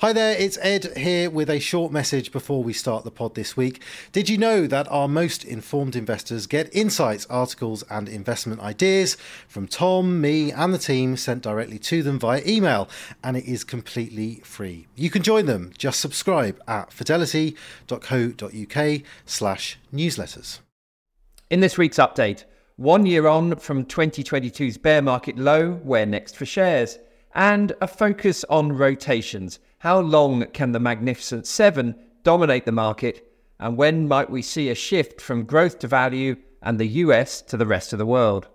Hi there, it's Ed here with a short message before we start the pod this week. Did you know that our most informed investors get insights, articles, and investment ideas from Tom, me, and the team sent directly to them via email, and it is completely free. You can join them. Just subscribe at fidelity.co.uk slash newsletters. In this week's update, one year on from 2022's bear market low, where next for shares? And a focus on rotations – how long can the Magnificent Seven dominate the market? And when might we see a shift from growth to value and the US to the rest of the world?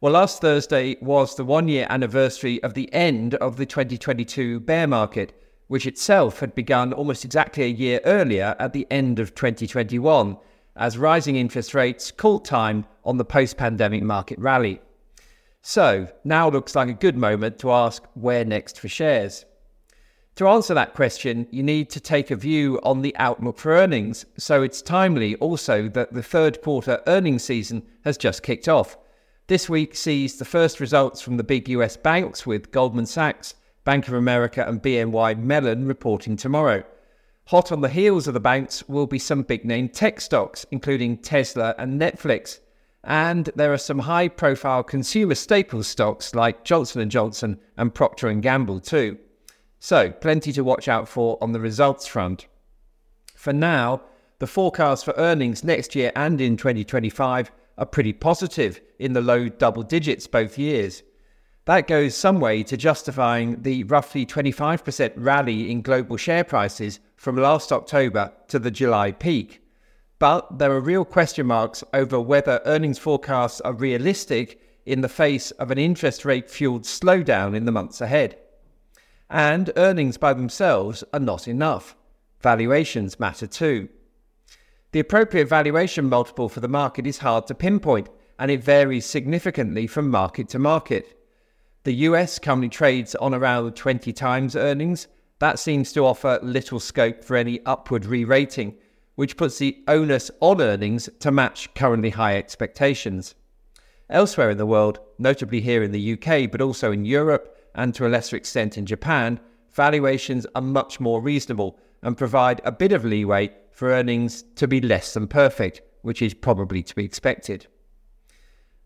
Well, last Thursday was the one year anniversary of the end of the 2022 bear market, which itself had begun almost exactly a year earlier at the end of 2021, as rising interest rates called time on the post pandemic market rally. So, now looks like a good moment to ask where next for shares. To answer that question, you need to take a view on the outlook for earnings. So it's timely also that the third quarter earnings season has just kicked off. This week sees the first results from the big US banks with Goldman Sachs, Bank of America, and BNY Mellon reporting tomorrow. Hot on the heels of the banks will be some big name tech stocks, including Tesla and Netflix. And there are some high profile consumer staples stocks like Johnson & Johnson and Procter & Gamble too. So, plenty to watch out for on the results front. For now, the forecasts for earnings next year and in 2025 are pretty positive in the low double digits both years. That goes some way to justifying the roughly 25% rally in global share prices from last October to the July peak. But there are real question marks over whether earnings forecasts are realistic in the face of an interest rate fueled slowdown in the months ahead. And earnings by themselves are not enough. Valuations matter too. The appropriate valuation multiple for the market is hard to pinpoint, and it varies significantly from market to market. The US currently trades on around 20 times earnings. That seems to offer little scope for any upward re rating, which puts the onus on earnings to match currently high expectations. Elsewhere in the world, notably here in the UK, but also in Europe, and to a lesser extent in Japan, valuations are much more reasonable and provide a bit of leeway for earnings to be less than perfect, which is probably to be expected.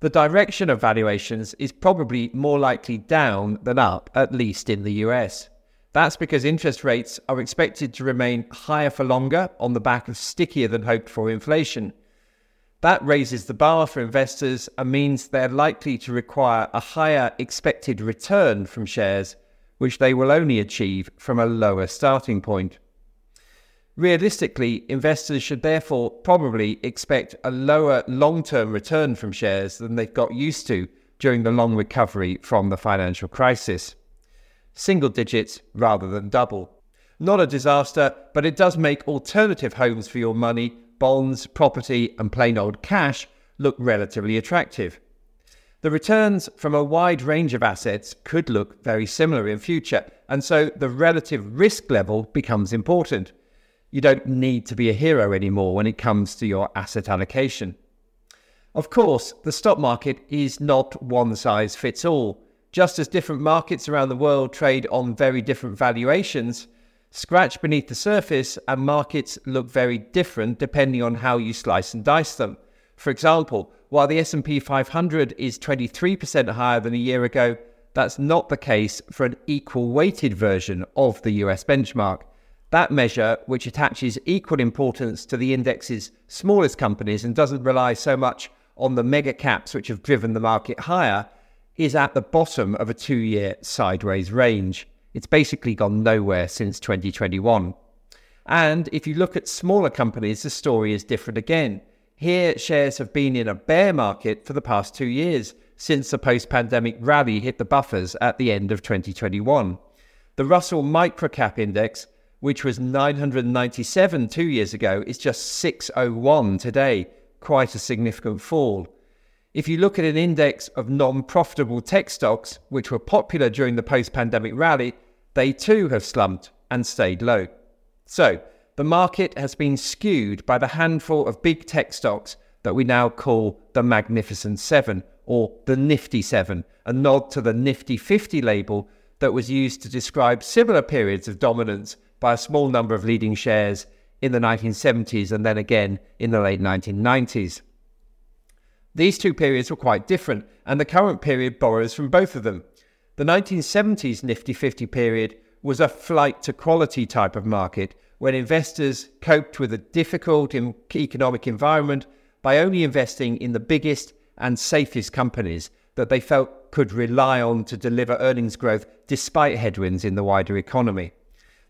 The direction of valuations is probably more likely down than up, at least in the US. That's because interest rates are expected to remain higher for longer on the back of stickier than hoped for inflation. That raises the bar for investors and means they're likely to require a higher expected return from shares, which they will only achieve from a lower starting point. Realistically, investors should therefore probably expect a lower long term return from shares than they've got used to during the long recovery from the financial crisis. Single digits rather than double. Not a disaster, but it does make alternative homes for your money bonds, property, and plain old cash look relatively attractive. The returns from a wide range of assets could look very similar in future, and so the relative risk level becomes important. You don't need to be a hero anymore when it comes to your asset allocation. Of course, the stock market is not one size fits all. Just as different markets around the world trade on very different valuations, Scratch beneath the surface, and markets look very different depending on how you slice and dice them. For example, while the S&P 500 is 23% higher than a year ago, that's not the case for an equal weighted version of the US benchmark. That measure, which attaches equal importance to the index's smallest companies and doesn't rely so much on the mega caps which have driven the market higher, is at the bottom of a two year sideways range. It's basically gone nowhere since 2021. And if you look at smaller companies, the story is different again. Here, shares have been in a bear market for the past two years, since the post pandemic rally hit the buffers at the end of 2021. The Russell Microcap Index, which was 997 two years ago, is just 601 today, quite a significant fall. If you look at an index of non profitable tech stocks, which were popular during the post pandemic rally, they too have slumped and stayed low. So, the market has been skewed by the handful of big tech stocks that we now call the Magnificent Seven or the Nifty Seven, a nod to the Nifty 50 label that was used to describe similar periods of dominance by a small number of leading shares in the 1970s and then again in the late 1990s. These two periods were quite different, and the current period borrows from both of them. The 1970s Nifty 50 period was a flight to quality type of market when investors coped with a difficult economic environment by only investing in the biggest and safest companies that they felt could rely on to deliver earnings growth despite headwinds in the wider economy.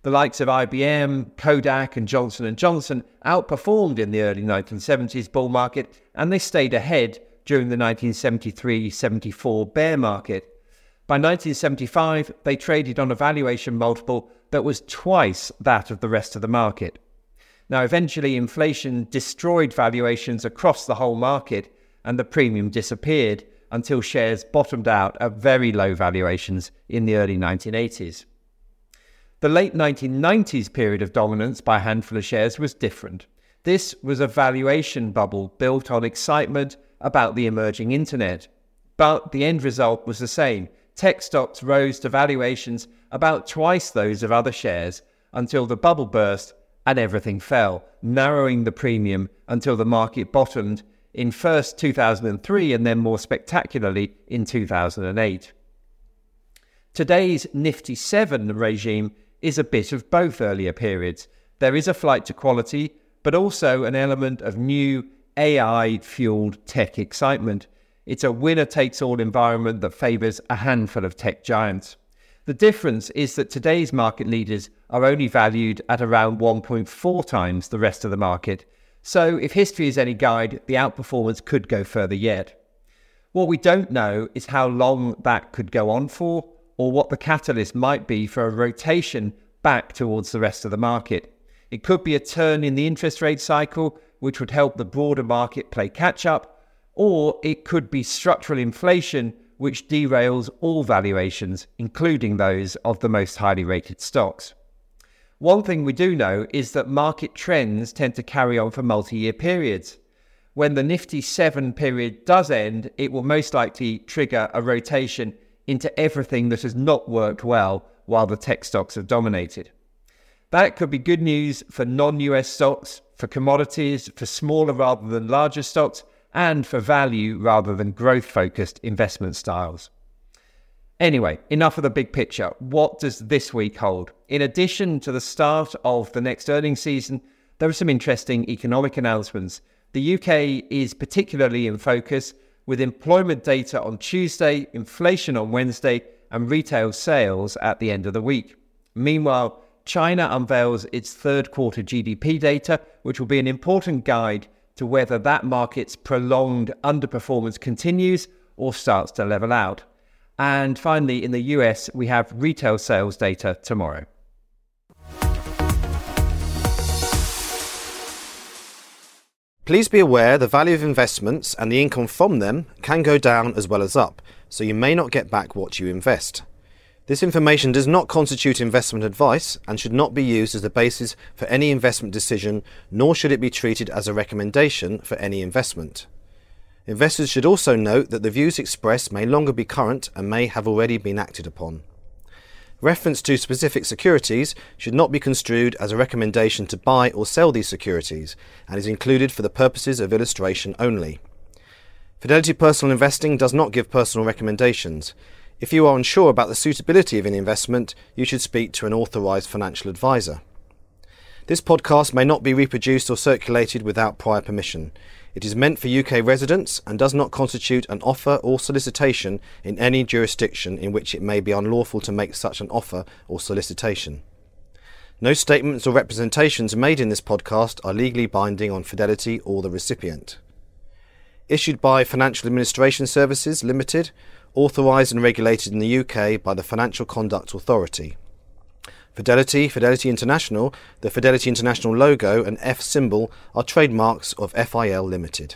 The likes of IBM, Kodak and Johnson & Johnson outperformed in the early 1970s bull market and they stayed ahead during the 1973-74 bear market. By 1975, they traded on a valuation multiple that was twice that of the rest of the market. Now, eventually, inflation destroyed valuations across the whole market and the premium disappeared until shares bottomed out at very low valuations in the early 1980s. The late 1990s period of dominance by a handful of shares was different. This was a valuation bubble built on excitement about the emerging internet. But the end result was the same. Tech stocks rose to valuations about twice those of other shares until the bubble burst and everything fell, narrowing the premium until the market bottomed in first 2003 and then more spectacularly in 2008. Today's Nifty 7 regime is a bit of both earlier periods. There is a flight to quality, but also an element of new AI fueled tech excitement. It's a winner takes all environment that favours a handful of tech giants. The difference is that today's market leaders are only valued at around 1.4 times the rest of the market. So, if history is any guide, the outperformance could go further yet. What we don't know is how long that could go on for, or what the catalyst might be for a rotation back towards the rest of the market. It could be a turn in the interest rate cycle, which would help the broader market play catch up, or it could be structural inflation, which derails all valuations, including those of the most highly rated stocks. One thing we do know is that market trends tend to carry on for multi year periods. When the Nifty 7 period does end, it will most likely trigger a rotation into everything that has not worked well while the tech stocks have dominated. That could be good news for non US stocks, for commodities, for smaller rather than larger stocks, and for value rather than growth focused investment styles. Anyway, enough of the big picture. What does this week hold? In addition to the start of the next earnings season, there are some interesting economic announcements. The UK is particularly in focus with employment data on Tuesday, inflation on Wednesday, and retail sales at the end of the week. Meanwhile, China unveils its third quarter GDP data, which will be an important guide to whether that market's prolonged underperformance continues or starts to level out. And finally, in the US, we have retail sales data tomorrow. Please be aware the value of investments and the income from them can go down as well as up, so you may not get back what you invest. This information does not constitute investment advice and should not be used as the basis for any investment decision, nor should it be treated as a recommendation for any investment. Investors should also note that the views expressed may longer be current and may have already been acted upon. Reference to specific securities should not be construed as a recommendation to buy or sell these securities and is included for the purposes of illustration only. Fidelity Personal Investing does not give personal recommendations. If you are unsure about the suitability of an investment, you should speak to an authorized financial advisor. This podcast may not be reproduced or circulated without prior permission. It is meant for UK residents and does not constitute an offer or solicitation in any jurisdiction in which it may be unlawful to make such an offer or solicitation. No statements or representations made in this podcast are legally binding on Fidelity or the recipient. Issued by Financial Administration Services Limited, authorised and regulated in the UK by the Financial Conduct Authority. Fidelity, Fidelity International, the Fidelity International logo, and F symbol are trademarks of FIL Limited.